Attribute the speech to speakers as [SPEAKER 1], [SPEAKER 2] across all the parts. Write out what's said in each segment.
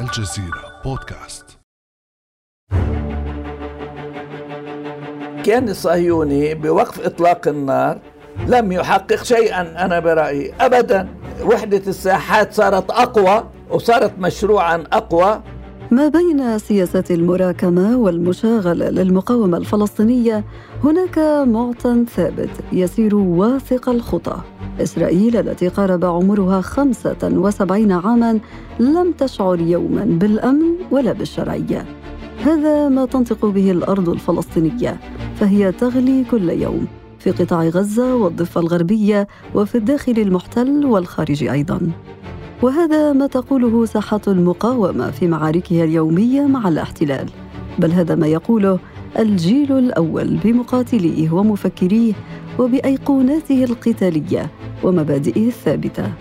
[SPEAKER 1] الجزيرة بودكاست.
[SPEAKER 2] كان الصهيوني بوقف إطلاق النار لم يحقق شيئا أنا برأيي أبدا. وحدة الساحات صارت أقوى وصارت مشروعا أقوى.
[SPEAKER 3] ما بين سياسة المراكمة والمشاغلة للمقاومة الفلسطينية هناك معطى ثابت يسير واثق الخطى. إسرائيل التي قارب عمرها 75 عاما لم تشعر يوما بالأمن ولا بالشرعية. هذا ما تنطق به الأرض الفلسطينية فهي تغلي كل يوم في قطاع غزة والضفة الغربية وفي الداخل المحتل والخارج أيضاً. وهذا ما تقوله ساحة المقاومة في معاركها اليومية مع الاحتلال بل هذا ما يقوله الجيل الأول بمقاتليه ومفكريه وبأيقوناته القتالية ومبادئه الثابتة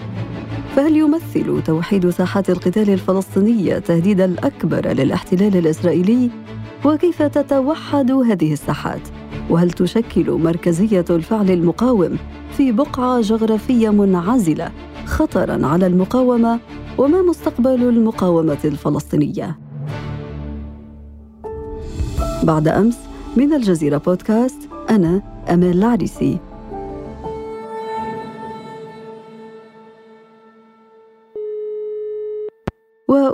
[SPEAKER 3] فهل يمثل توحيد ساحات القتال الفلسطينية تهديدا الأكبر للاحتلال الإسرائيلي؟ وكيف تتوحد هذه الساحات؟ وهل تشكل مركزية الفعل المقاوم في بقعة جغرافية منعزلة خطرا على المقاومة؟ وما مستقبل المقاومة الفلسطينية؟ بعد أمس من الجزيرة بودكاست أنا امال العريسي.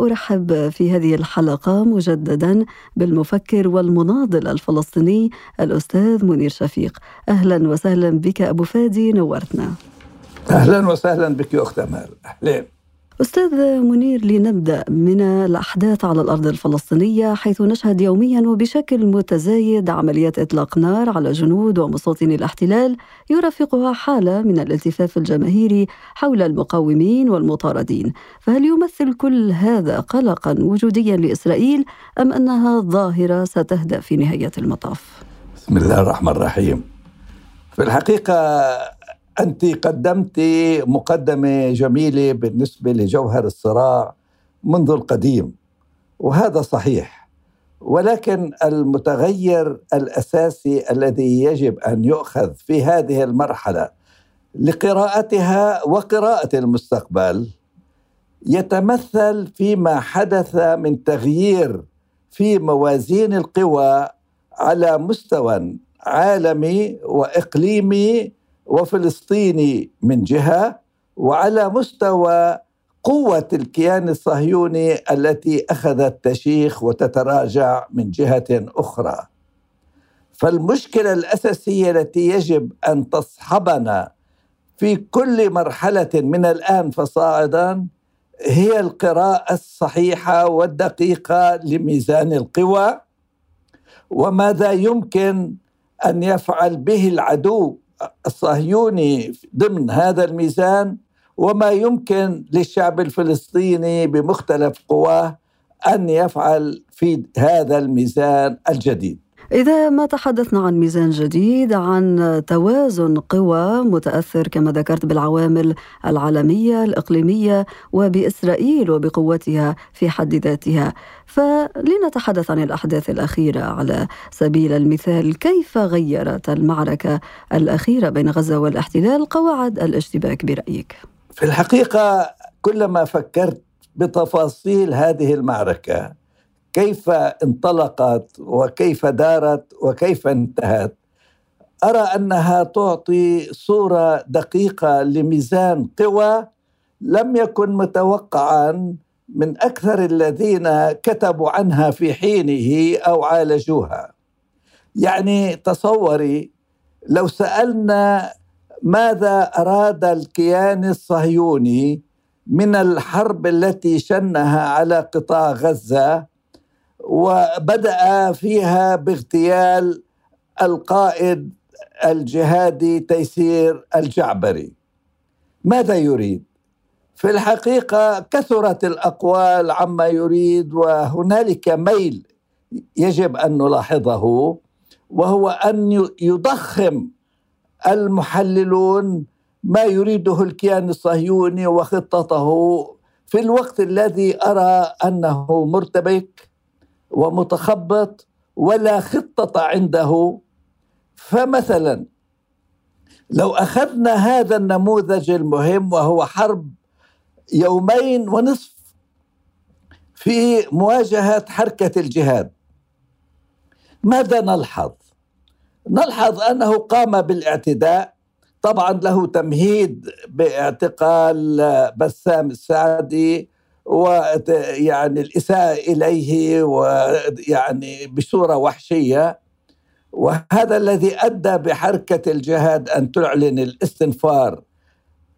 [SPEAKER 3] وارحب في هذه الحلقة مجددا بالمفكر والمناضل الفلسطيني الأستاذ منير شفيق. أهلا وسهلا بك أبو فادي نورتنا.
[SPEAKER 2] أهلا وسهلا بك يا أخت أمال. اهلين
[SPEAKER 3] أستاذ منير لنبدأ من الأحداث على الأرض الفلسطينية حيث نشهد يوميا وبشكل متزايد عمليات إطلاق نار على جنود ومستوطني الاحتلال يرافقها حالة من الالتفاف الجماهيري حول المقاومين والمطاردين فهل يمثل كل هذا قلقا وجوديا لإسرائيل أم أنها ظاهرة ستهدأ في نهاية المطاف؟
[SPEAKER 2] بسم الله الرحمن الرحيم في الحقيقة أنت قدمت مقدمة جميلة بالنسبة لجوهر الصراع منذ القديم وهذا صحيح ولكن المتغير الأساسي الذي يجب أن يؤخذ في هذه المرحلة لقراءتها وقراءة المستقبل يتمثل فيما حدث من تغيير في موازين القوى على مستوى عالمي وإقليمي وفلسطيني من جهة وعلى مستوى قوة الكيان الصهيوني التي أخذت تشيخ وتتراجع من جهة أخرى. فالمشكلة الأساسية التي يجب أن تصحبنا في كل مرحلة من الآن فصاعدا هي القراءة الصحيحة والدقيقة لميزان القوى وماذا يمكن أن يفعل به العدو الصهيوني ضمن هذا الميزان وما يمكن للشعب الفلسطيني بمختلف قواه أن يفعل في هذا الميزان الجديد.
[SPEAKER 3] إذا ما تحدثنا عن ميزان جديد عن توازن قوى متأثر كما ذكرت بالعوامل العالمية الإقليمية وبإسرائيل وبقوتها في حد ذاتها فلنتحدث عن الأحداث الأخيرة على سبيل المثال كيف غيرت المعركة الأخيرة بين غزة والاحتلال قواعد الاشتباك برأيك؟
[SPEAKER 2] في الحقيقة كلما فكرت بتفاصيل هذه المعركة كيف انطلقت وكيف دارت وكيف انتهت؟ أرى أنها تعطي صورة دقيقة لميزان قوى لم يكن متوقعا من أكثر الذين كتبوا عنها في حينه أو عالجوها. يعني تصوري لو سألنا ماذا أراد الكيان الصهيوني من الحرب التي شنها على قطاع غزة وبدأ فيها باغتيال القائد الجهادي تيسير الجعبري. ماذا يريد؟ في الحقيقة كثرت الأقوال عما يريد وهنالك ميل يجب أن نلاحظه وهو أن يضخم المحللون ما يريده الكيان الصهيوني وخطته في الوقت الذي أرى أنه مرتبك. ومتخبط ولا خطة عنده فمثلا لو أخذنا هذا النموذج المهم وهو حرب يومين ونصف في مواجهة حركة الجهاد ماذا نلحظ؟ نلحظ أنه قام بالاعتداء طبعا له تمهيد باعتقال بسام السعدي ويعني الإساءة إليه ويعني بصورة وحشية. وهذا الذي أدى بحركة الجهاد أن تعلن الاستنفار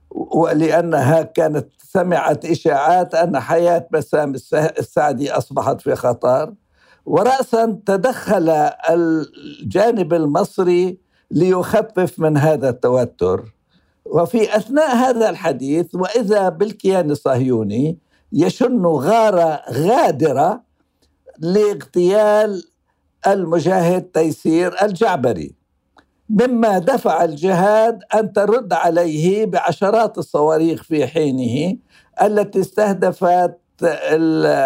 [SPEAKER 2] ولأنها كانت سمعت إشاعات أن حياة بسام السعدي أصبحت في خطر. ورأسا تدخل الجانب المصري ليخفف من هذا التوتر. وفي أثناء هذا الحديث وإذا بالكيان الصهيوني يشن غارة غادرة لاغتيال المجاهد تيسير الجعبري. مما دفع الجهاد أن ترد عليه بعشرات الصواريخ في حينه التي استهدفت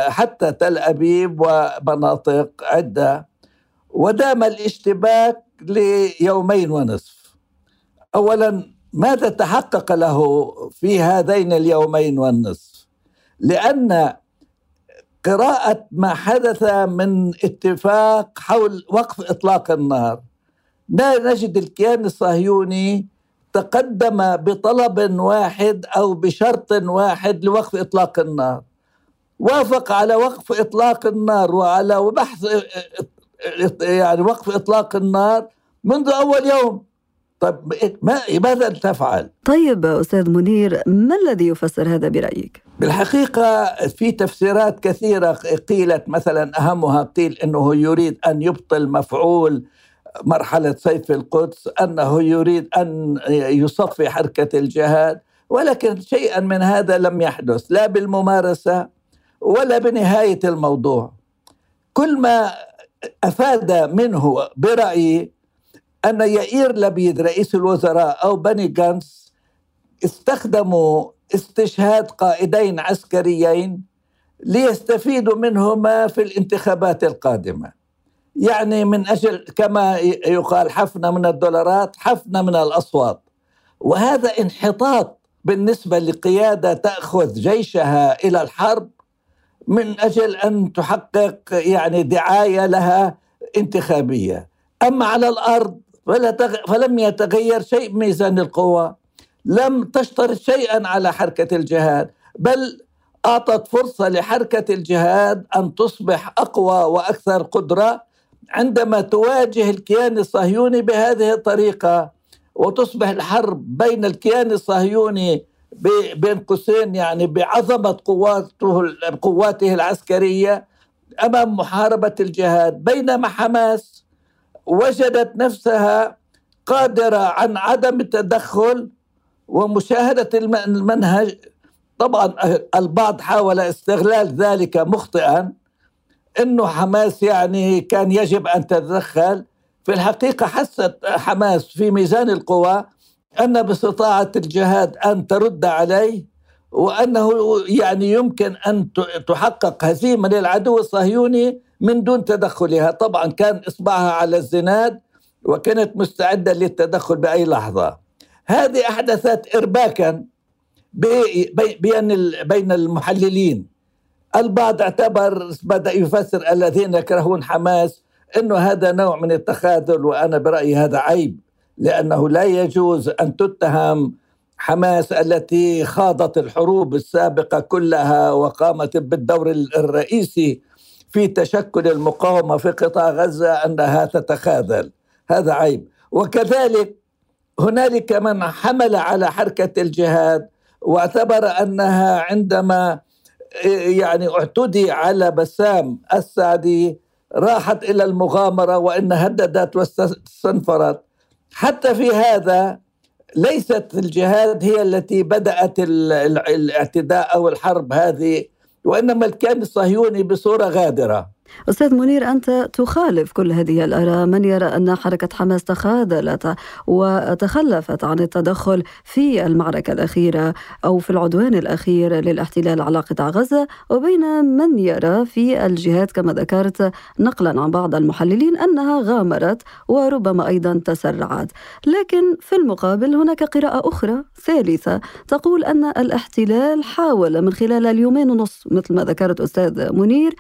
[SPEAKER 2] حتى تل أبيب ومناطق عدة ودام الاشتباك ليومين ونصف. اولا ماذا تحقق له في هذين اليومين والنصف لأن قراءة ما حدث من اتفاق حول وقف إطلاق النار لا نجد الكيان الصهيوني تقدم بطلب واحد أو بشرط واحد لوقف إطلاق النار وافق على وقف إطلاق النار وعلى بحث يعني وقف إطلاق النار منذ أول يوم طيب ماذا تفعل؟
[SPEAKER 3] طيب أستاذ منير ما الذي يفسر هذا برأيك؟
[SPEAKER 2] بالحقيقة في تفسيرات كثيرة قيلت مثلا أهمها قيل إنه يريد أن يبطل مفعول مرحلة سيف القدس أنه يريد أن يصفي حركة الجهاد ولكن شيئا من هذا لم يحدث لا بالممارسة ولا بنهاية الموضوع. كل ما أفاد منه برأيي أن يائير لبيد رئيس الوزراء أو بني جانس استخدموا استشهاد قائدين عسكريين ليستفيدوا منهما في الانتخابات القادمة. يعني من أجل كما يقال حفنه من الدولارات حفنه من الأصوات. وهذا انحطاط بالنسبة لقيادة تأخذ جيشها إلى الحرب من أجل أن تحقق يعني دعاية لها انتخابية. أما على الأرض فلا تغ... فلم يتغير شيء ميزان القوى لم تشترط شيئا على حركة الجهاد بل أعطت فرصة لحركة الجهاد أن تصبح أقوى وأكثر قدرة عندما تواجه الكيان الصهيوني بهذه الطريقة وتصبح الحرب بين الكيان الصهيوني بين قوسين يعني بعظمة قواته قواته العسكرية أمام محاربة الجهاد. بينما حماس وجدت نفسها قادرة عن عدم التدخل ومشاهدة المنهج. طبعا البعض حاول استغلال ذلك مخطئا إنه حماس يعني كان يجب أن تتدخل. في الحقيقة حست حماس في ميزان القوى أن باستطاعه الجهاد أن ترد عليه وأنه يعني يمكن أن تحقق هزيمه للعدو الصهيوني من دون تدخلها، طبعا كان إصبعها على الزناد وكانت مستعدة للتدخل بأي لحظة. هذه أحدثت ارباكا بين بين المحللين. البعض اعتبر بدأ يفسر الذين يكرهون حماس إنه هذا نوع من التخاذل وأنا برأيي هذا عيب لأنه لا يجوز أن تتهم حماس التي خاضت الحروب السابقة كلها وقامت بالدور الرئيسي في تشكل المقاومة في قطاع غزة أنها تتخاذل. هذا عيب. وكذلك هنالك من حمل على حركة الجهاد واعتبر أنها عندما يعني اعتدي على بسام السعدي راحت إلى المغامرة وإن هددت واستنفرت. حتى في هذا ليست الجهاد هي التي بدأت الاعتداء أو الحرب هذه وإنما الكيان الصهيوني بصورة غادرة.
[SPEAKER 3] أستاذ منير أنت تخالف كل هذه الآراء. من يرى أن حركة حماس تخاذلت وتخلفت عن التدخل في المعركة الأخيرة أو في العدوان الأخير للاحتلال على قطاع غزة؟ وبين من يرى في الجهات كما ذكرت نقلا عن بعض المحللين أنها غامرت وربما أيضا تسرعت. لكن في المقابل هناك قراءة أخرى ثالثة تقول أن الاحتلال حاول من خلال اليومين ونص مثل ما ذكرت أستاذ منير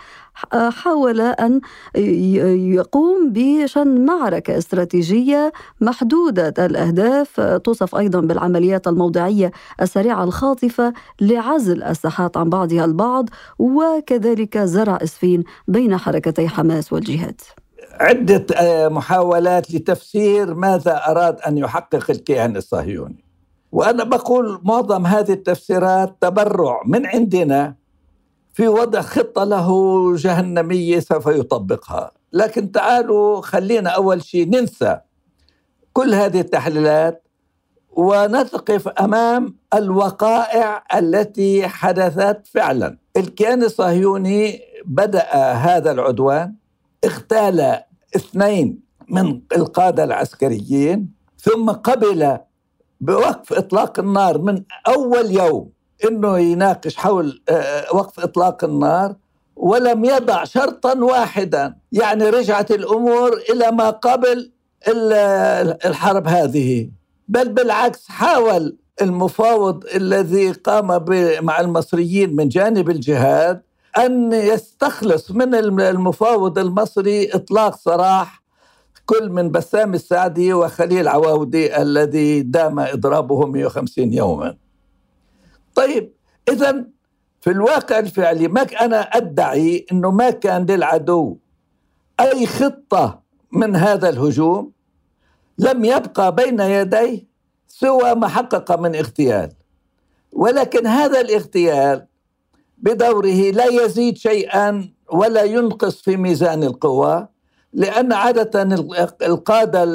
[SPEAKER 3] حاول أن يقوم بشن معركة استراتيجية محدودة الأهداف. توصف أيضا بالعمليات الموضعية السريعة الخاطفة لعزل الساحات عن بعضها البعض وكذلك زرع إسفين بين حركتي حماس والجهاد.
[SPEAKER 2] عدة آه، محاولات لتفسير ماذا أراد أن يحقق الكيان الصهيوني. وأنا بقول معظم هذه التفسيرات تبرع من عندنا في وضع خطة له جهنمية سوف يطبقها. لكن تعالوا خلينا أول شيء ننسى كل هذه التحليلات ونقف أمام الوقائع التي حدثت فعلا. الكيان الصهيوني بدأ هذا العدوان اغتال اثنين من القادة العسكريين ثم قبل بوقف إطلاق النار من أول يوم إنه يناقش حول آه، آه، وقف إطلاق النار ولم يضع شرطا واحدا. يعني رجعت الأمور إلى ما قبل الحرب هذه. بل بالعكس حاول المفاوض الذي قام مع المصريين من جانب الجهاد أن يستخلص من المفاوض المصري إطلاق سراح كل من بسام السعدي وخليل عواودي الذي دام إضرابه 150 يوما. طيب اذا في الواقع الفعلي ما أنا أدعي إنه ما كان للعدو أي خطة من هذا الهجوم لم يبقى بين يديه سوى ما حقق من اغتيال. ولكن هذا الاغتيال بدوره لا يزيد شيئا ولا ينقص في ميزان القوى لأن عادة القادة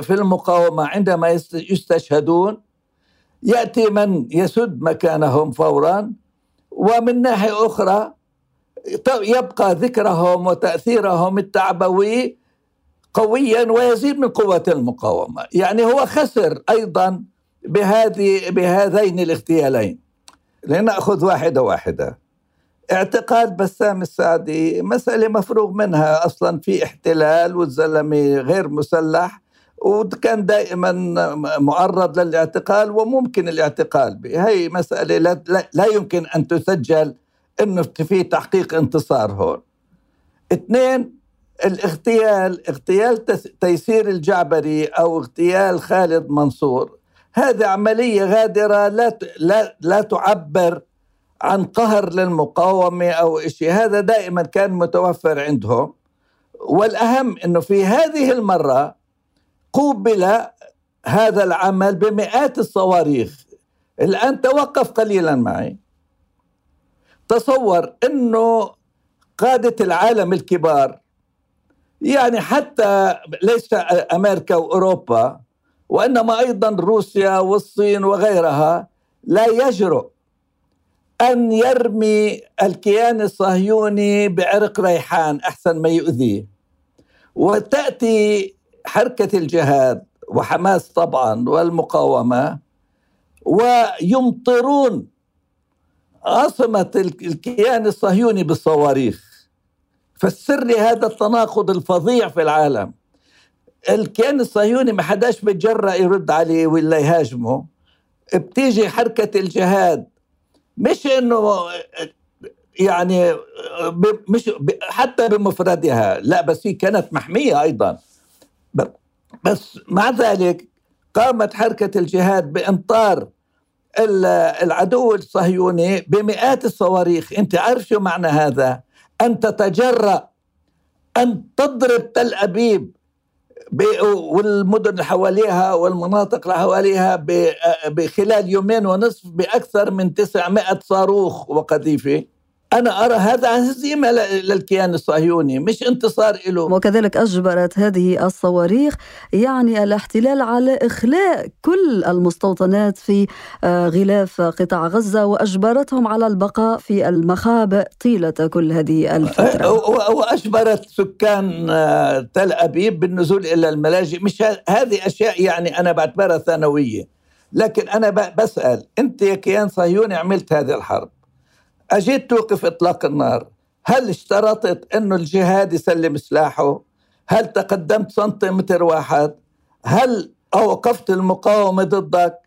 [SPEAKER 2] في المقاومة عندما يستشهدون يأتي من يسد مكانهم فورا ومن ناحية أخرى يبقى ذكرهم وتأثيرهم التعبوي قويا ويزيد من قوة المقاومة، يعني هو خسر أيضا بهذه بهذين الاغتيالين. لنأخذ واحدة واحدة. اعتقال بسام السعدي مسألة مفروغ منها أصلا في احتلال والزلمة غير مسلح وكان دائما معرض للاعتقال وممكن الاعتقال به. هي مسألة لا, لا يمكن أن تسجل أنه في تحقيق انتصار هون. اثنين الاغتيال اغتيال تيسير الجعبري أو اغتيال خالد منصور. هذه عملية غادرة لا لا لا تعبر عن قهر للمقاومة أو شيء هذا دائما كان متوفر عندهم. والأهم أنه في هذه المرة قوبل هذا العمل بمئات الصواريخ. الآن توقف قليلا معي. تصور أنه قادة العالم الكبار يعني حتى ليس أمريكا وأوروبا وإنما أيضا روسيا والصين وغيرها لا يجرؤ أن يرمي الكيان الصهيوني بعرق ريحان أحسن ما يؤذيه. وتأتي حركة الجهاد وحماس طبعا والمقاومة ويمطرون عاصمة الكيان الصهيوني بالصواريخ. فالسر لهذا التناقض الفظيع في العالم. الكيان الصهيوني ما حداش بيتجرأ يرد عليه ولا يهاجمه. بتيجي حركة الجهاد مش إنه يعني مش حتى بمفردها. لا بس هي كانت محمية أيضا. بس مع ذلك قامت حركة الجهاد بإمطار العدو الصهيوني بمئات الصواريخ. أنت عارف شو معنى هذا؟ أن تتجرأ أن تضرب تل أبيب والمدن اللي حواليها والمناطق اللي حواليها بخلال يومين ونصف بأكثر من 900 صاروخ وقذيفة. أنا أرى هذا هزيمة للكيان الصهيوني مش انتصار له
[SPEAKER 3] وكذلك أجبرت هذه الصواريخ يعني الاحتلال على إخلاء كل المستوطنات في آه، غلاف قطاع غزة وأجبرتهم على البقاء في المخابئ طيلة كل هذه الفترة.
[SPEAKER 2] وأجبرت سكان آه، تل أبيب بالنزول إلى الملاجئ. مش هذه أشياء يعني أنا بعتبرها ثانوية. لكن أنا بسأل أنت يا كيان صهيوني عملت هذه الحرب. أجيت توقف إطلاق النار. هل اشترطت أنه الجهاد يسلم سلاحه؟ هل تقدمت سنتيمتر واحد؟ هل أوقفت المقاومة ضدك؟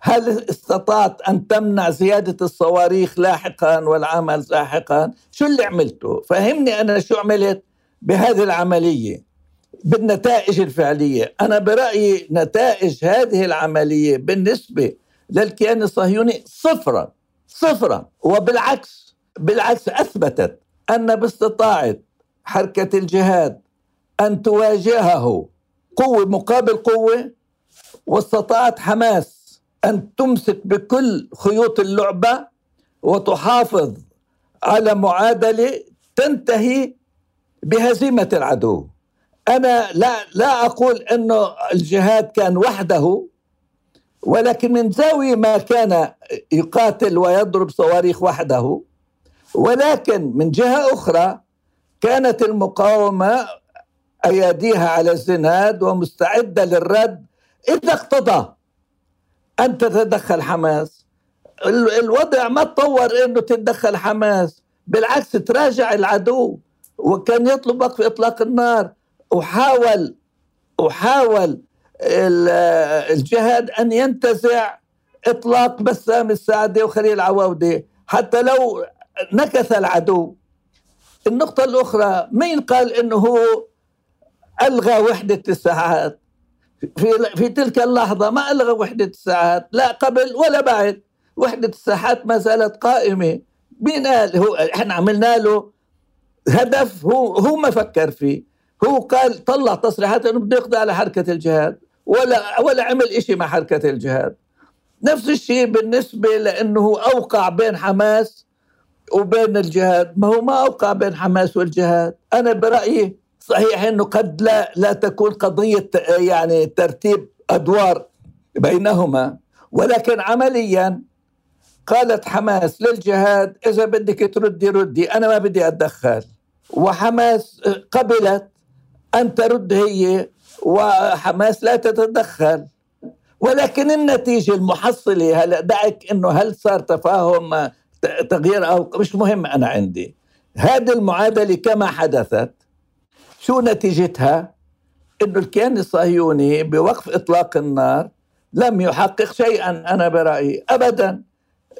[SPEAKER 2] هل استطعت أن تمنع زيادة الصواريخ لاحقا والعمل لاحقا شو اللي عملته؟ فهمني أنا شو عملت بهذه العملية. بالنتائج الفعلية. أنا برأيي نتائج هذه العملية بالنسبة للكيان الصهيوني صفرا. صفرا وبالعكس بالعكس أثبتت أن باستطاعة حركة الجهاد أن تواجهه قوة مقابل قوة واستطاعت حماس أن تمسك بكل خيوط اللعبة وتحافظ على معادلة تنتهي بهزيمة العدو. أنا لا لا أقول أنه الجهاد كان وحده ولكن من زاوية ما كان يقاتل ويضرب صواريخ وحده ولكن من جهة أخرى كانت المقاومة أياديها على الزناد ومستعدة للرد إذا اقتضى أن تتدخل حماس. الوضع ما تطور أنه تتدخل حماس بالعكس تراجع العدو وكان يطلب وقف إطلاق النار. وحاول وحاول الجهاد أن ينتزع إطلاق بسام السعدي وخليل عواودة حتى لو نكث العدو. النقطة الأخرى مين قال أنه هو ألغى وحدة الساعات؟ في, في تلك اللحظة ما ألغى وحدة الساعات لا قبل ولا بعد. وحدة الساحات ما زالت قائمة. مين قال؟ هو إحنا عملنا له هدف هو هو ما فكر فيه. هو قال طلع تصريحات إنه بده يقضي على حركة الجهاد. ولا ولا عمل شيء مع حركة الجهاد. نفس الشيء بالنسبة لأنه أوقع بين حماس وبين الجهاد. ما هو ما أوقع بين حماس والجهاد. أنا برأيي صحيح إنه قد لا لا تكون قضية يعني ترتيب أدوار بينهما. ولكن عمليا قالت حماس للجهاد إذا بدك تردي ردي. أنا ما بدي أتدخل. وحماس قبلت أن ترد هي وحماس لا تتدخل. ولكن النتيجة المحصلة هلا دعك إنه هل صار تفاهم تغيير أو مش مهم أنا عندي. هذه المعادلة كما حدثت. شو نتيجتها؟ إنه الكيان الصهيوني بوقف إطلاق النار لم يحقق شيئا أنا برأيي ابدا.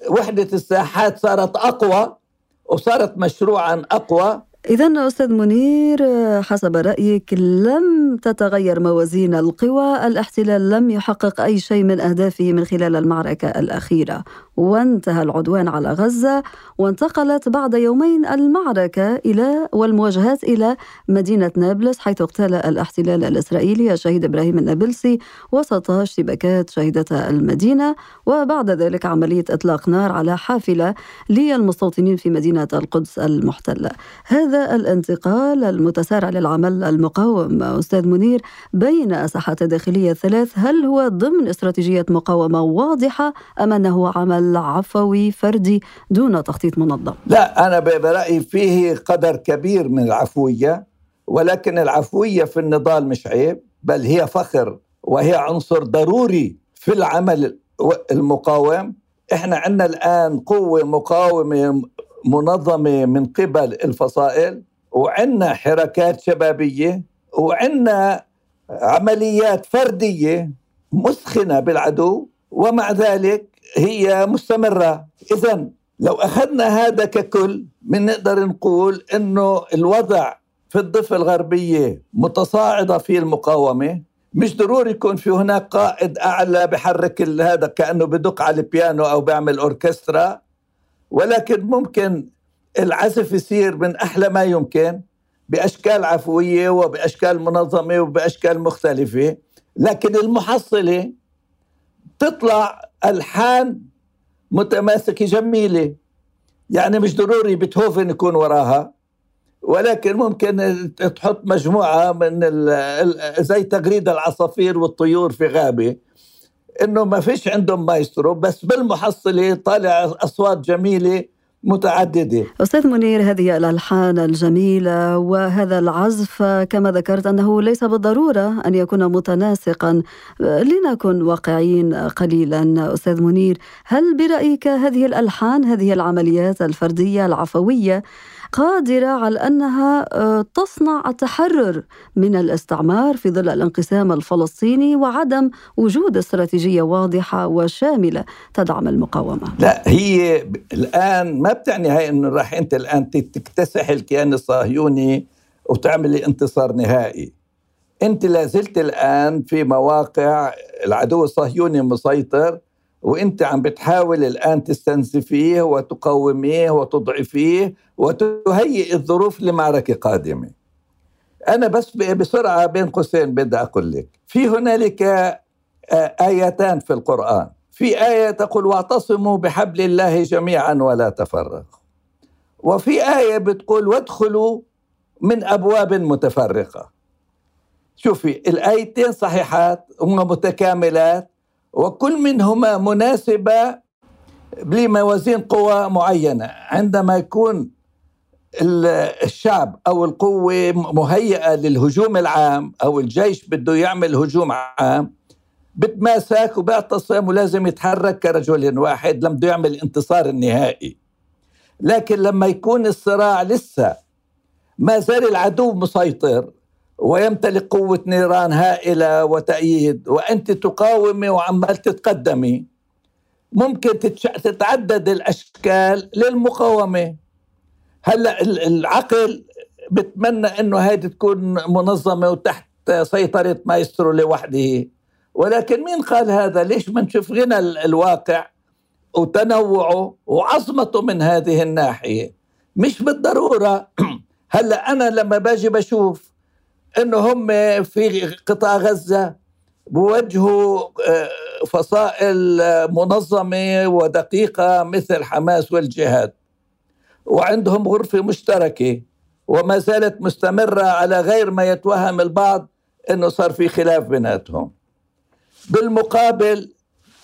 [SPEAKER 2] وحدة الساحات صارت أقوى وصارت مشروعا أقوى.
[SPEAKER 3] إذا أستاذ منير حسب رأيك لم تتغير موازين القوى، الاحتلال لم يحقق أي شيء من أهدافه من خلال المعركة الأخيرة، وانتهى العدوان على غزة وانتقلت بعد يومين المعركة إلى والمواجهات إلى مدينة نابلس حيث اغتال الاحتلال الإسرائيلي الشهيد إبراهيم النابلسي وسط اشتباكات شهدتها المدينة. وبعد ذلك عملية إطلاق نار على حافلة للمستوطنين في مدينة القدس المحتلة. هذا الانتقال المتسارع للعمل المقاوم. أستاذ منير بين ساحات الداخلية الثلاث هل هو ضمن استراتيجية مقاومة واضحة أم أنه عمل عفوي فردي دون تخطيط منظم؟
[SPEAKER 2] لا أنا برأيي فيه قدر كبير من العفوية ولكن العفوية في النضال مش عيب بل هي فخر وهي عنصر ضروري في العمل المقاوم. إحنا عندنا الآن قوة مقاومة منظمة من قبل الفصائل وعندنا حركات شبابية وعندنا عمليات فردية مسخنة بالعدو ومع ذلك هي مستمرة. إذا لو أخذنا هذا ككل من نقدر نقول أنه الوضع في الضفة الغربية متصاعدة في المقاومة. مش ضروري يكون في هناك قائد أعلى بحرك هذا كأنه بدق على البيانو أو بيعمل أوركسترا. ولكن ممكن العزف يصير من أحلى ما يمكن بأشكال عفوية وبأشكال منظمة وبأشكال مختلفة. لكن المحصلة تطلع ألحان متماسكة جميلة. يعني مش ضروري بيتهوفن يكون وراها. ولكن ممكن تحط مجموعة من زي تغريد العصافير والطيور في غابة. إنه ما فيش عندهم مايسترو بس بالمحصلة طالع أصوات جميلة متعددة.
[SPEAKER 3] أستاذ منير هذه الألحان الجميلة وهذا العزف كما ذكرت أنه ليس بالضرورة أن يكون متناسقا. لنكن واقعين قليلا. أستاذ منير هل برأيك هذه الألحان هذه العمليات الفردية العفوية قادرة على أنها آه، تصنع التحرر من الاستعمار في ظل الانقسام الفلسطيني وعدم وجود استراتيجية واضحة وشاملة تدعم المقاومة.
[SPEAKER 2] لا هي الآن ما بتعني هاي أنه راح أنت الآن تكتسح الكيان الصهيوني وتعملي انتصار نهائي. أنت لازلت الآن في مواقع العدو الصهيوني مسيطر وانت عم بتحاول الآن تستنزفيه وتقوميه وتضعفيه وتهيئ الظروف لمعركة قادمة. أنا بس بسرعة بين قوسين بدي أقول لك، في هنالك آيتان في القرآن، في آية تقول واعتصموا بحبل الله جميعا ولا تفرقوا. وفي آية بتقول وادخلوا من أبواب متفرقة. شوفي الآيتين صحيحات هما متكاملات وكل منهما مناسبة لموازين قوى معينة. عندما يكون الشعب أو القوة مهيئة للهجوم العام أو الجيش بده يعمل هجوم عام بتماسك وبيعتصم ولازم يتحرك كرجل واحد لما بده يعمل الانتصار النهائي. لكن لما يكون الصراع لسه ما زال العدو مسيطر ويمتلك قوة نيران هائلة وتأييد وأنت تقاومي وعمال تتقدمي. ممكن تتعدد الأشكال للمقاومة. هلأ العقل بتمنى إنه هذه تكون منظمة وتحت سيطرة مايسترو لوحده. ولكن مين قال هذا؟ ليش ما نشوف غنى الواقع وتنوعه وعظمته من هذه الناحية؟ مش بالضرورة. هلأ أنا لما باجي بشوف إنه هم في قطاع غزة بوجهوا آه، فصائل منظمة ودقيقة مثل حماس والجهاد. وعندهم غرفة مشتركة وما زالت مستمرة على غير ما يتوهم البعض إنه صار في خلاف بيناتهم. بالمقابل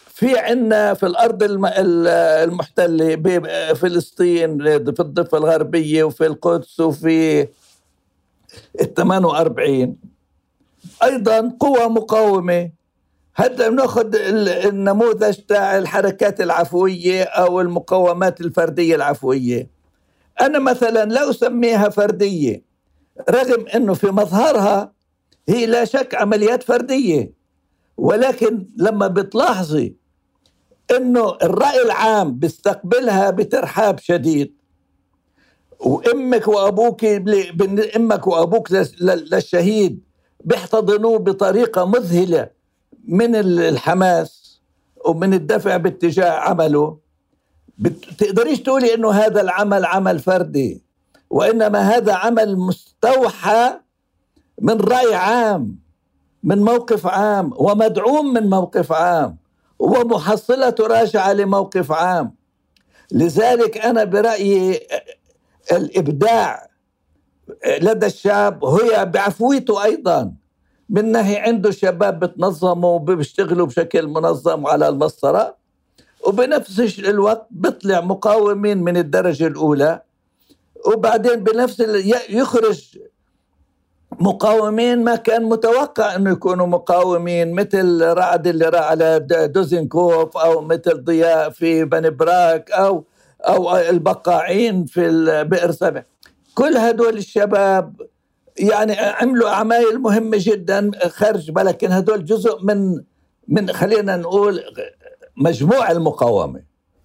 [SPEAKER 2] في عنا في الأرض المحتلة بفلسطين في الضفة الغربية وفي القدس وفي ال 48 أيضا قوى مقاومة. هذا بناخذ النموذج تاع الحركات العفوية أو المقاومات الفردية العفوية. أنا مثلا لا أسميها فردية رغم إنه في مظهرها هي لا شك عمليات فردية. ولكن لما بتلاحظي إنه الرأي العام بيستقبلها بترحاب شديد. وامك وابوك أمك وابوك للشهيد بيحتضنوه بطريقة مذهلة من الحماس ومن الدفع باتجاه عمله. بتقدريش تقولي إنه هذا العمل عمل فردي وإنما هذا عمل مستوحى من رأي عام من موقف عام ومدعوم من موقف عام ومحصلته راجعة لموقف عام. لذلك أنا برأيي الإبداع لدى الشاب هي بعفويته أيضا. من ناحية عنده شباب بتنظموا وبيشتغلوا بشكل منظم على المسطرة وبنفس الوقت بيطلع مقاومين من الدرجة الأولى. وبعدين بنفس يخرج مقاومين ما كان متوقع إنه يكونوا مقاومين مثل رعد اللي راح على دوزنكوف أو مثل ضياء في بني براك أو أو البقاعين في بئر سبع. كل هدول الشباب يعني عملوا اعمال مهمة جدا خارج لكن هدول جزء من من خلينا نقول مجموع المقاومة.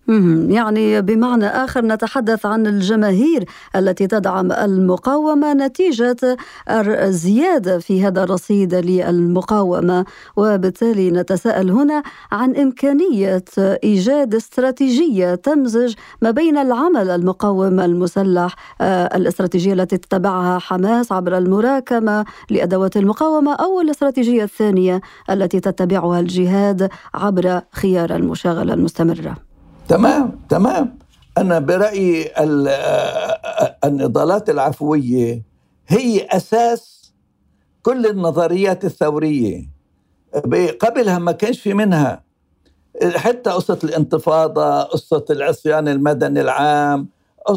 [SPEAKER 3] يعني بمعنى آخر نتحدث عن الجماهير التي تدعم المقاومة نتيجة الزيادة في هذا الرصيد للمقاومة وبالتالي نتساءل هنا عن إمكانية إيجاد استراتيجية تمزج ما بين العمل المقاوم المسلح آه، الاستراتيجية التي تتبعها حماس عبر المراكمة لأدوات المقاومة أو الاستراتيجية الثانية التي تتبعها الجهاد عبر خيار المشاغلة المستمرة.
[SPEAKER 2] تمام تمام. أنا برأيي النضالات العفوية هي أساس كل النظريات الثورية. قبلها ما كانش في منها. حتى قصة الانتفاضة قصة العصيان المدني العام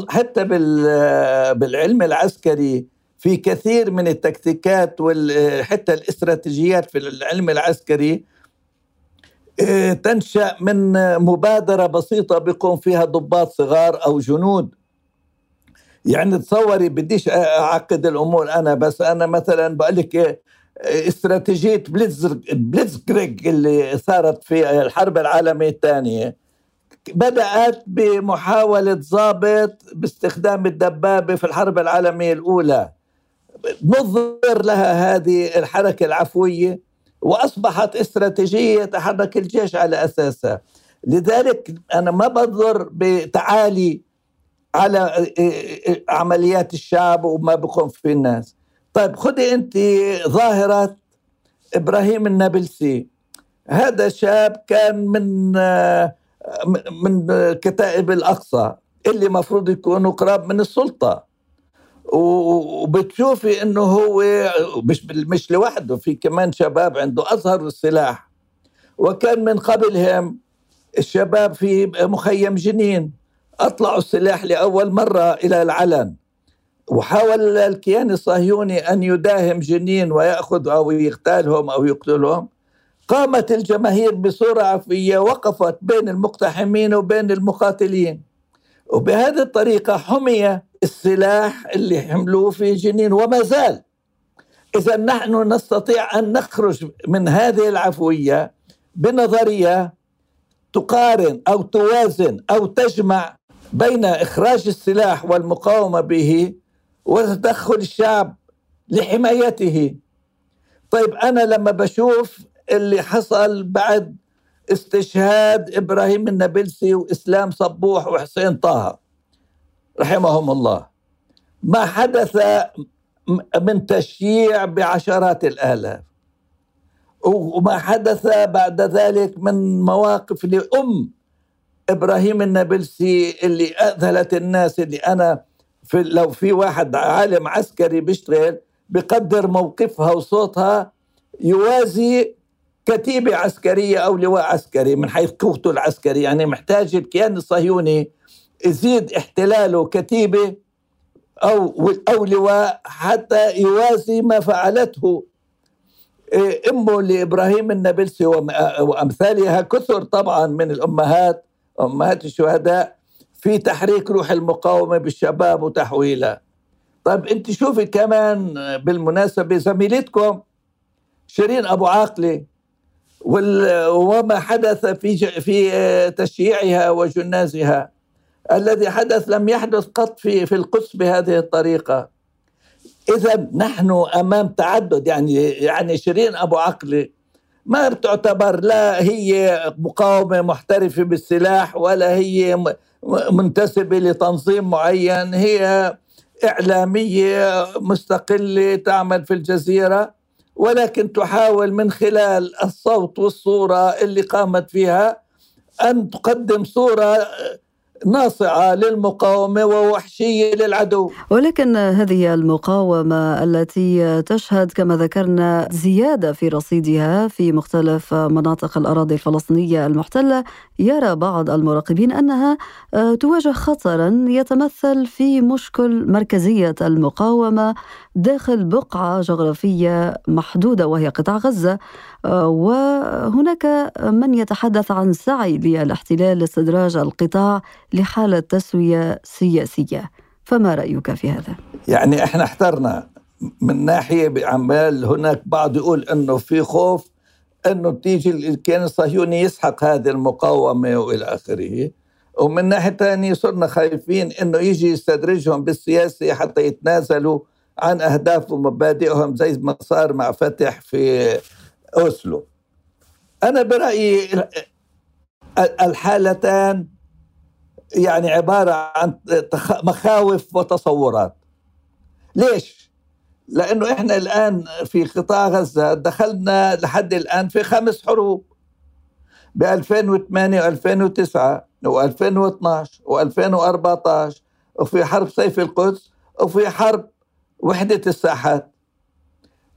[SPEAKER 2] حتى بالعلم العسكري في كثير من التكتيكات وحتى الاستراتيجيات في العلم العسكري. آه، تنشأ من مبادرة بسيطة بيقوم فيها ضباط صغار أو جنود. يعني تصوري بديش أعقد الأمور أنا بس أنا مثلا بقول لك آه، استراتيجية بليتزكريغ اللي صارت في الحرب العالمية الثانية. بدأت بمحاولة ضابط باستخدام الدبابة في الحرب العالمية الأولى. نظر لها هذه الحركة العفوية. وأصبحت استراتيجية يتحرك الجيش على أساسها. لذلك أنا ما بنظر بتعالي على عمليات الشعب وما بقوم في الناس. طيب خذي أنت ظاهرة إبراهيم النابلسي. هذا شاب كان من من كتائب الأقصى اللي مفروض يكونوا قراب من السلطة. وبتشوفي إنه هو مش مش لوحده في كمان شباب عنده أظهر السلاح. وكان من قبلهم الشباب في مخيم جنين. أطلعوا السلاح لأول مرة إلى العلن. وحاول الكيان الصهيوني أن يداهم جنين ويأخذ أو يغتالهم أو يقتلهم. قامت الجماهير بصورة عفوية وقفت بين المقتحمين وبين المقاتلين. وبهذه الطريقة حمي السلاح اللي حملوه في جنين وما زال. إذا نحن نستطيع أن نخرج من هذه العفوية بنظرية تقارن أو توازن أو تجمع بين إخراج السلاح والمقاومة به وتدخل الشعب لحمايته. طيب أنا لما بشوف اللي حصل بعد استشهاد إبراهيم النابلسي وإسلام صبوح وحسين طه رحمهم الله. ما حدث من تشييع بعشرات الآلاف. وما حدث بعد ذلك من مواقف لأم إبراهيم النابلسي اللي أذهلت الناس اللي أنا في لو في واحد عالم عسكري بيشتغل بقدر موقفها وصوتها يوازي كتيبة عسكرية أو لواء عسكري من حيث قوته العسكري. يعني محتاج الكيان الصهيوني يزيد احتلاله كتيبة أو أو لواء حتى يوازي ما فعلته. إيه، أمه لإبراهيم النابلسي وأمثالها كثر طبعا من الأمهات أمهات الشهداء في تحريك روح المقاومة بالشباب وتحويلها. طيب أنت شوفي كمان بالمناسبة زميلتكم شيرين أبو عاقلة وما حدث في في تشييعها وجنازها. الذي حدث لم يحدث قط في في القدس بهذه الطريقة. إذا نحن أمام تعدد يعني يعني شيرين أبو عقله ما تعتبر لا هي مقاومة محترفة بالسلاح ولا هي منتسبة لتنظيم معين. هي إعلامية مستقلة تعمل في الجزيرة ولكن تحاول من خلال الصوت والصورة اللي قامت فيها أن تقدم صورة ناصعة للمقاومة ووحشية للعدو.
[SPEAKER 3] ولكن هذه المقاومة التي تشهد كما ذكرنا زيادة في رصيدها في مختلف مناطق الأراضي الفلسطينية المحتلة يرى بعض المراقبين أنها تواجه خطرا يتمثل في مشكل مركزية المقاومة داخل بقعة جغرافية محدودة وهي قطاع غزة وهناك من يتحدث عن سعي للاحتلال لاستدراج القطاع لحالة تسوية سياسية. فما رأيك في هذا؟
[SPEAKER 2] يعني إحنا احترنا. من ناحية بعمال هناك بعض يقول إنه في خوف إنه تيجي الكيان الصهيوني يسحق هذه المقاومة وإلى آخره. ومن ناحية ثانية صرنا خايفين إنه يجي يستدرجهم بالسياسة حتى يتنازلوا عن أهداف ومبادئهم زي ما صار مع فتح في أوسلو. أنا برأيي الحالتان يعني عبارة عن مخاوف وتصورات. ليش؟ لأنه إحنا الآن في قطاع غزة دخلنا لحد الآن في خمس حروب. ب 2008 و2009 و2012 و2014 وفي حرب سيف القدس وفي حرب وحدة الساحات.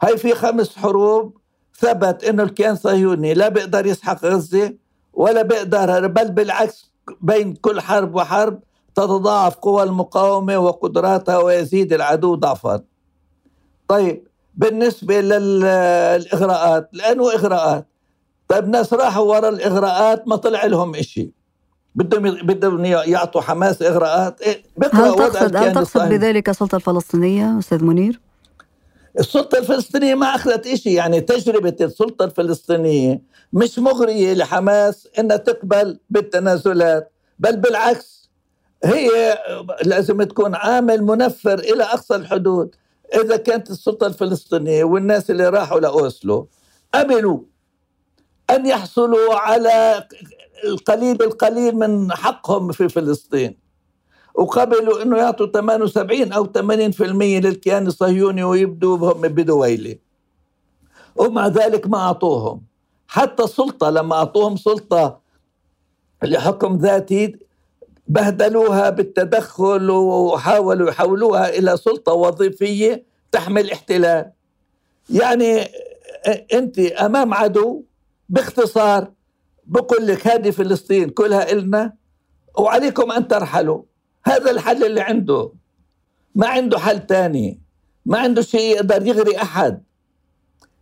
[SPEAKER 2] هاي في خمس حروب ثبت إنه الكيان الصهيوني لا بيقدر يسحق غزة ولا بيقدر بل بالعكس بين كل حرب وحرب تتضاعف قوى المقاومة وقدراتها ويزيد العدو ضعفا. طيب بالنسبة للإغراءات لأنه إغراءات؟ طيب ناس راحوا ورا الإغراءات ما طلع لهم إشي. بدهم بدهم يعطوا حماس إغراءات
[SPEAKER 3] إيه هل تقصد هل تقصد بذلك السلطة الفلسطينية أستاذ منير؟
[SPEAKER 2] السلطة الفلسطينية ما أخذت إشي يعني تجربة السلطة الفلسطينية مش مغرية لحماس إنها تقبل بالتنازلات بل بالعكس هي لازم تكون عامل منفر إلى أقصى الحدود إذا كانت السلطة الفلسطينية والناس اللي راحوا لأوسلو قبلوا أن يحصلوا على القليل القليل من حقهم في فلسطين. وقبلوا إنه يعطوا 78 أو 80% للكيان الصهيوني ويبدوا بهم بدويله ومع ذلك ما أعطوهم. حتى السلطه لما أعطوهم سلطة لحكم ذاتي بهدلوها بالتدخل وحاولوا يحولوها إلى سلطة وظيفية تحمل احتلال. يعني أنت أمام عدو باختصار بقول لك هذه فلسطين كلها إلنا وعليكم أن ترحلوا. هذا الحل اللي عنده. ما عنده حل تاني. ما عنده شيء يقدر يغري أحد.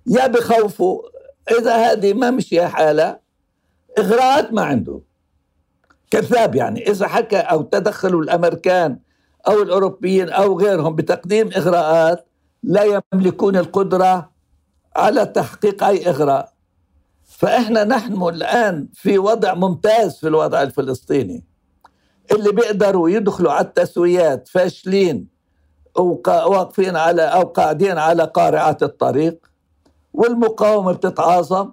[SPEAKER 2] يا بخوفه إذا هذه ما مشي حالها إغراءات ما عنده. كذاب يعني. إذا حكى أو تدخلوا الأمريكان أو الأوروبيين أو غيرهم بتقديم إغراءات لا يملكون القدرة على تحقيق أي إغراء. فإحنا نحن الآن في وضع ممتاز في الوضع الفلسطيني. اللي بيقدروا يدخلوا على التسويات فاشلين واقفين على أو قاعدين على قارعات الطريق والمقاومة بتتعاظم.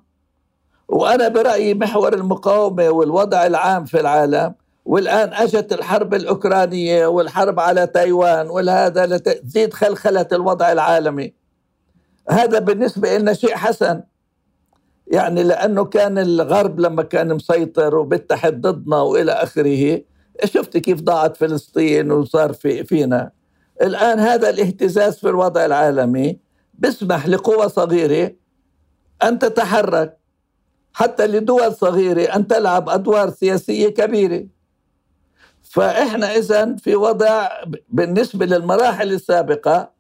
[SPEAKER 2] وأنا برأيي محور المقاومة والوضع العام في العالم والآن أجت الحرب الأوكرانية والحرب على تايوان والهذا لتزيد خلخلة الوضع العالمي. هذا بالنسبة لنا شيء حسن. يعني لأنه كان الغرب لما كان مسيطر وبيتحد ضدنا وإلى آخره شفت كيف ضاعت فلسطين وصار في فينا. الآن هذا الاهتزاز في الوضع العالمي بيسمح لقوى صغيرة أن تتحرك حتى لدول صغيرة أن تلعب أدوار سياسية كبيرة. فإحنا إذا في وضع بالنسبة للمراحل السابقة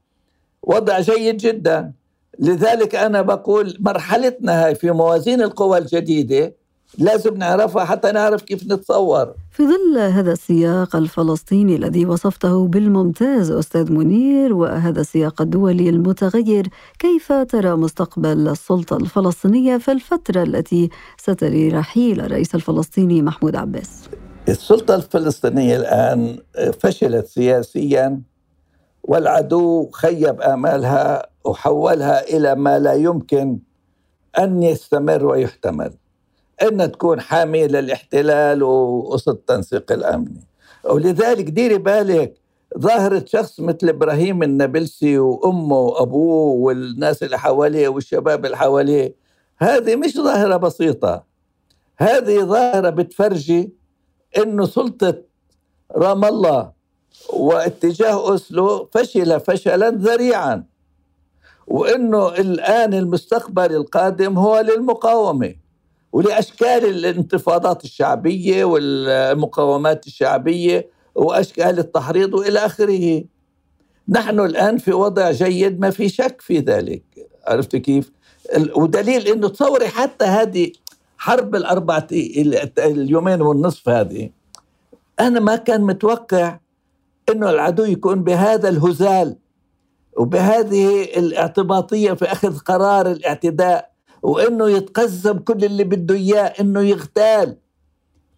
[SPEAKER 2] وضع جيد جدا. لذلك أنا بقول مرحلتنا هاي في موازين القوى الجديدة لازم نعرفها حتى نعرف كيف نتصور.
[SPEAKER 3] في ظل هذا السياق الفلسطيني الذي وصفته بالممتاز أستاذ منير وهذا السياق الدولي المتغير كيف ترى مستقبل السلطة الفلسطينية في الفترة التي ستلي رحيل الرئيس الفلسطيني محمود عباس؟
[SPEAKER 2] السلطة الفلسطينية الآن فشلت سياسيا والعدو خيب آمالها وحولها إلى ما لا يمكن أن يستمر ويحتمل. أن تكون حامية للاحتلال وقصة التنسيق الأمني ولذلك ديري بالك ظاهرة شخص مثل إبراهيم النابلسي وأمه وأبوه والناس اللي حواليه والشباب اللي حواليه هذه مش ظاهرة بسيطة. هذه ظاهرة بتفرجي أنه سلطة رام الله واتجاه أوسلو فشل فشلا ذريعا. وإنه الآن المستقبل القادم هو للمقاومة ولأشكال الانتفاضات الشعبية والمقاومات الشعبية وأشكال التحريض وإلى آخره. نحن الآن في وضع جيد ما في شك في ذلك، عرفت كيف؟ ودليل إنه تصوري حتى هذه حرب الاربع اليومين والنصف هذه أنا ما كان متوقع إنه العدو يكون بهذا الهزال وبهذه الاعتباطية في أخذ قرار الاعتداء وإنه يتقزم كل اللي بده إياه إنه يغتال.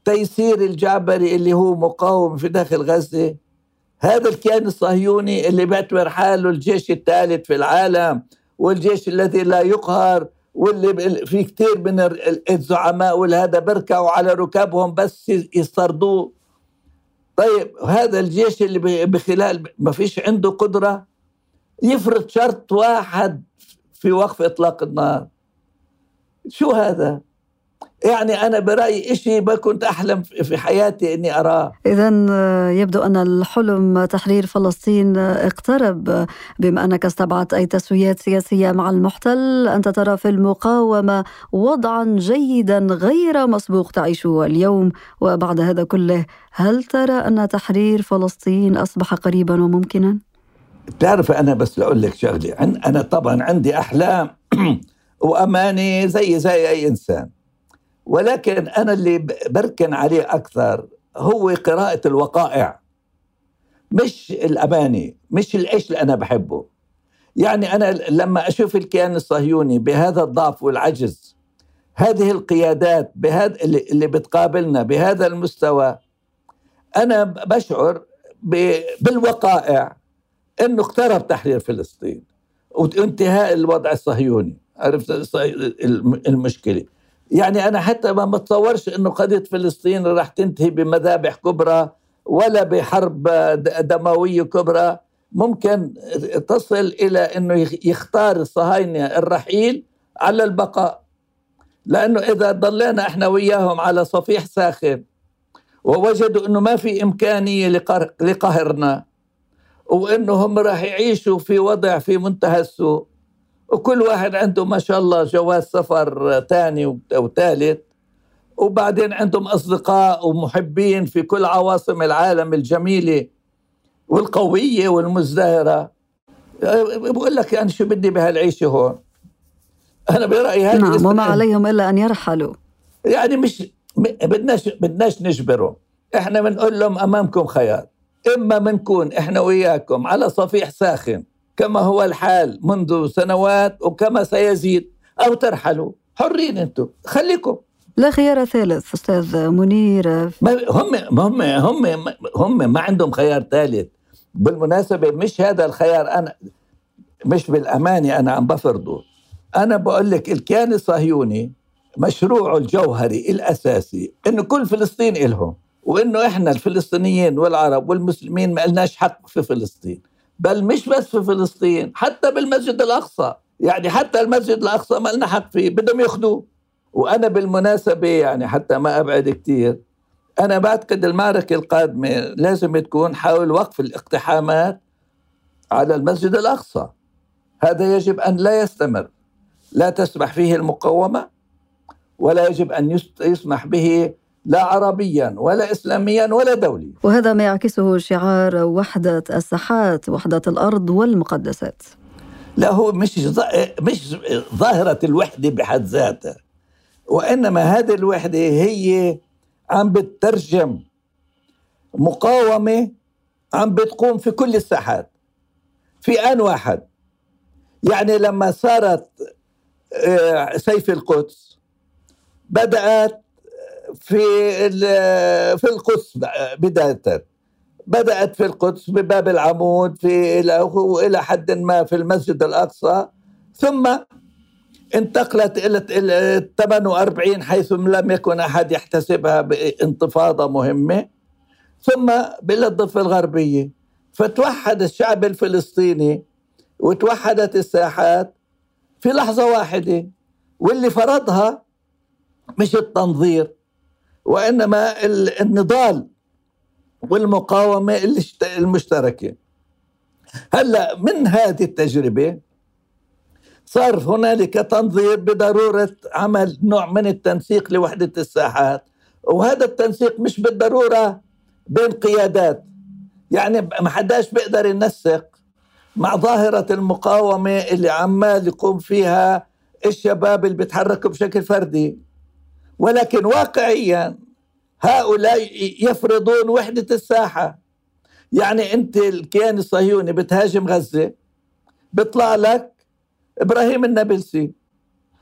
[SPEAKER 2] تيسير الجعبري اللي هو مقاوم في داخل غزة هذا الكيان الصهيوني اللي بيعتبر حاله الجيش الثالث في العالم والجيش الذي لا يقهر واللي في كثير من الزعماء والهذا بركعوا على ركابهم بس يصطردوه طيب هذا الجيش اللي بخلال ما فيش عنده قدرة؟ يفرض شرط واحد في وقف إطلاق النار. شو هذا؟ يعني أنا برأيي إشي ما كنت أحلم في حياتي إني أراه.
[SPEAKER 3] إذا يبدو أن الحلم تحرير فلسطين اقترب. بما أنك استبعدت أي تسويات سياسية مع المحتل أنت ترى في المقاومة وضعا جيدا غير مسبوق تعيشه اليوم. وبعد هذا كله هل ترى أن تحرير فلسطين أصبح قريبا وممكنا؟
[SPEAKER 2] بتعرف أنا بس أقول لك شغلة أنا طبعا عندي أحلام وأماني زي زي أي إنسان. ولكن أنا اللي بركن عليه أكثر هو قراءة الوقائع. مش الأماني مش العيش اللي أنا بحبه. يعني أنا لما أشوف الكيان الصهيوني بهذا الضعف والعجز هذه القيادات بهذا اللي بتقابلنا بهذا المستوى أنا بشعر بالوقائع. أنه اقترب تحرير فلسطين. وانتهاء الوضع الصهيوني. عرفت؟ المشكلة. يعني أنا حتى ما بتصورش إنه قضية فلسطين راح تنتهي بمذابح كبرى ولا بحرب دموية كبرى. ممكن تصل إلى إنه يختار الصهاينة الرحيل على البقاء. لأنه إذا ضلينا إحنا وياهم على صفيح ساخن ووجدوا إنه ما في إمكانية لقهرنا وانه هم راح يعيشوا في وضع في منتهى السوء. وكل واحد عنده ما شاء الله جواز سفر ثاني وثالث وبعدين عندهم أصدقاء ومحبين في كل عواصم العالم الجميلة والقوية والمزدهرة. بقول لك يعني شو بدي بهالعيشة هون؟ أنا برأيي
[SPEAKER 3] هذه نعم وما عليهم إلا أن يرحلوا.
[SPEAKER 2] يعني مش بدناش بدناش نجبرهم. إحنا بنقول لهم أمامكم خيار. إما بنكون إحنا وياكم على صفيح ساخن كما هو الحال منذ سنوات وكما سيزيد أو ترحلوا. حرين أنتم. خليكم.
[SPEAKER 3] لا خيار ثالث أستاذ منير.
[SPEAKER 2] هم هم هم هم ما عندهم خيار ثالث. بالمناسبة مش هذا الخيار أنا مش بالأمانة أنا عم بفرضه. أنا بقول لك الكيان الصهيوني مشروعه الجوهري الأساسي إنه كل فلسطين إلهم. وإنه إحنا الفلسطينيين والعرب والمسلمين ما لناش حق في فلسطين. بل مش بس في فلسطين حتى بالمسجد الأقصى. يعني حتى المسجد الأقصى ما لنا حق فيه بدهم يأخذوه. وأنا بالمناسبة يعني حتى ما أبعد كثير أنا بعتقد المعركة القادمة لازم تكون حول وقف الاقتحامات على المسجد الأقصى. هذا يجب أن لا يستمر. لا تسمح فيه المقاومة ولا يجب أن يسمح به لا عربيا ولا اسلاميا ولا دولي
[SPEAKER 3] وهذا ما يعكسه شعار وحدة الساحات وحدة الأرض والمقدسات.
[SPEAKER 2] لا هو مش مش ظاهرة الوحدة بحد ذاتها وإنما هذه الوحدة هي عم بتترجم مقاومة عم بتقوم في كل الساحات في آن واحد. يعني لما صارت آه، سيف القدس بدأت في في القدس بداية. بدأت في القدس بباب العمود في إلى حد ما في المسجد الأقصى. ثم انتقلت إلى 48 حيث لم يكن أحد يحتسبها بانتفاضة مهمة. ثم إلى الضفه الغربية فتوحد الشعب الفلسطيني وتوحدت الساحات في لحظة واحدة. واللي فرضها مش التنظير. وإنما النضال والمقاومة المشتركة. هلأ من هذه التجربة صار هنالك تنظير بضرورة عمل نوع من التنسيق لوحدة الساحات وهذا التنسيق مش بالضرورة بين قيادات. يعني ما حداش بيقدر ينسق مع ظاهرة المقاومة اللي عمال يقوم فيها الشباب اللي بيتحركوا بشكل فردي. ولكن واقعيا هؤلاء يفرضون وحدة الساحة. يعني أنت الكيان الصهيوني بتهاجم غزة بيطلع لك إبراهيم النابلسي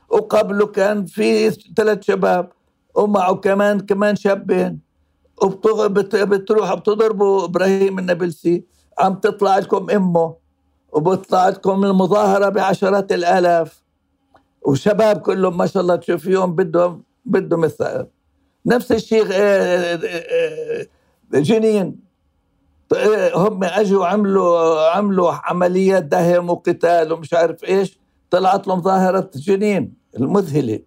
[SPEAKER 2] وقبله كان في ثلاث شباب ومعه كمان كمان شابين وبتروحوا بتضربوا إبراهيم النابلسي. عم تطلع لكم أمه وبتطلع لكم المظاهرة بعشرات الآلاف. وشباب كلهم ما شاء الله تشوفيهم بدهم بدهم الثأر نفس الشيء آه، آه، آه، جنين. هم أجوا عملوا عملوا عمليات دهم وقتال ومش عارف إيش طلعت لهم ظاهرة جنين المذهلة.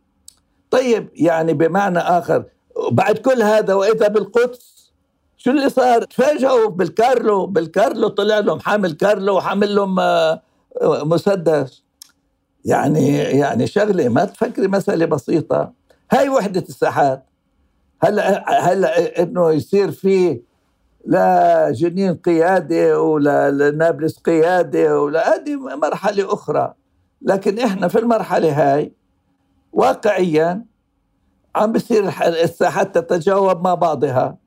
[SPEAKER 2] طيب يعني بمعنى آخر بعد كل هذا وإذا بالقدس شو اللي صار؟ تفاجئوا بالكارلو بالكارلو طلع لهم حامل كارلو وحامل لهم مسدس. يعني يعني شغلة ما تفكري مسألة بسيطة. هاي وحدة الساحات. هلا هلا إنه يصير في لا جنين قيادة ولا نابلس قيادة ولا هذه مرحلة أخرى. لكن إحنا في المرحلة هاي واقعيا عم بصير الساحات تتجاوب مع بعضها.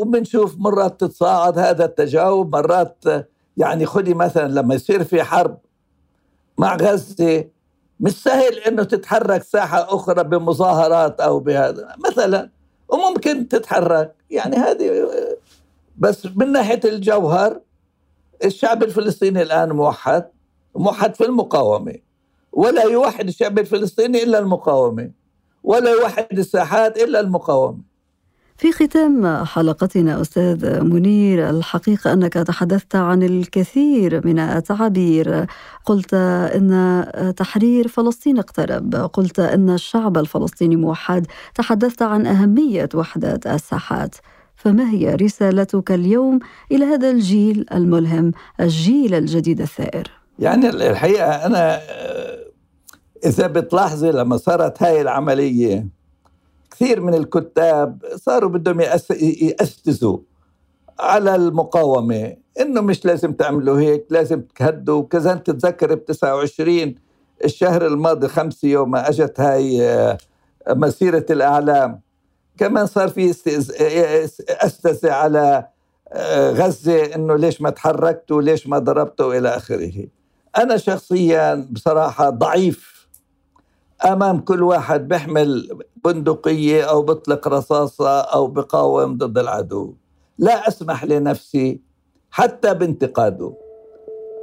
[SPEAKER 2] وبنشوف مرات تتصاعد هذا التجاوب مرات يعني خذي مثلا لما يصير في حرب مع غزة مش سهل إنه تتحرك ساحة أخرى بمظاهرات أو بهذا. مثلا وممكن تتحرك. يعني هذه بس من ناحية الجوهر الشعب الفلسطيني الآن موحد موحد في المقاومة. ولا يوحد الشعب الفلسطيني إلا المقاومة. ولا يوحد الساحات إلا المقاومة.
[SPEAKER 3] في ختام حلقتنا أستاذ منير الحقيقة أنك تحدثت عن الكثير من التعابير. قلت إن تحرير فلسطين اقترب. قلت إن الشعب الفلسطيني موحد. تحدثت عن أهمية وحده الساحات. فما هي رسالتك اليوم إلى هذا الجيل الملهم الجيل الجديد الثائر؟
[SPEAKER 2] يعني الحقيقة أنا إذا بتلاحظي لما صارت هاي العملية كثير من الكتاب صاروا بدهم يأسسوا على المقاومة. إنه مش لازم تعملوا هيك لازم تهدوا. كذا أنت تتذكر ب 29 الشهر الماضي خمس يوم ما أجت هاي آه، مسيرة الأعلام. كمان صار في أستزع على آه، غزة إنه ليش ما تحركتوا ليش ما ضربتوا إلى آخره. أنا شخصيا بصراحة ضعيف أمام كل واحد بيحمل بندقية أو بيطلق رصاصة أو بقاوم ضد العدو. لا أسمح لنفسي حتى بانتقاده.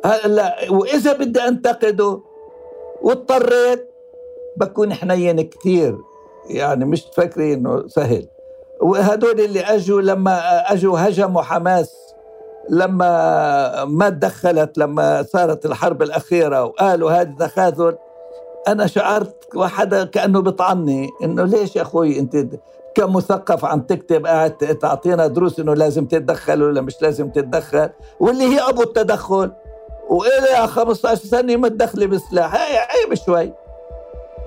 [SPEAKER 2] هلا وإذا بدي أنتقده واضطريت بكون حنين كثير. يعني مش تفكري إنه سهل. وهدول اللي أجوا لما أجوا هجموا حماس لما ما تدخلت لما صارت الحرب الأخيرة وقالوا هذه تخاذل أنا شعرت وحدا كأنه بيطعني إنه ليش يا أخوي أنت كمثقف عم تكتب قاعد تعطينا دروس إنه لازم تتدخل ولا مش لازم تتدخل؟ واللي هي أبو التدخل. والى 15 سنة متدخلة بالسلاح هاي عيب شوي.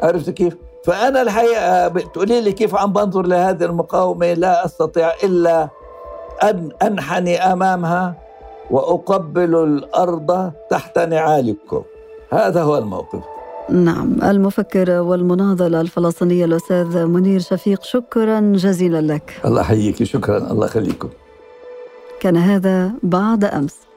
[SPEAKER 2] عرفت كيف؟ فأنا الحقيقة بتقولي لي كيف عم بنظر لهذه المقاومة؟ لا أستطيع إلا أن أنحني أمامها وأقبل الأرض تحت نعالكم. هذا هو الموقف.
[SPEAKER 3] نعم المفكر والمناضل الفلسطيني الأستاذ منير شفيق شكرا جزيلا لك.
[SPEAKER 2] الله يحييك شكرا الله يخليكم.
[SPEAKER 3] كان هذا بعد أمس.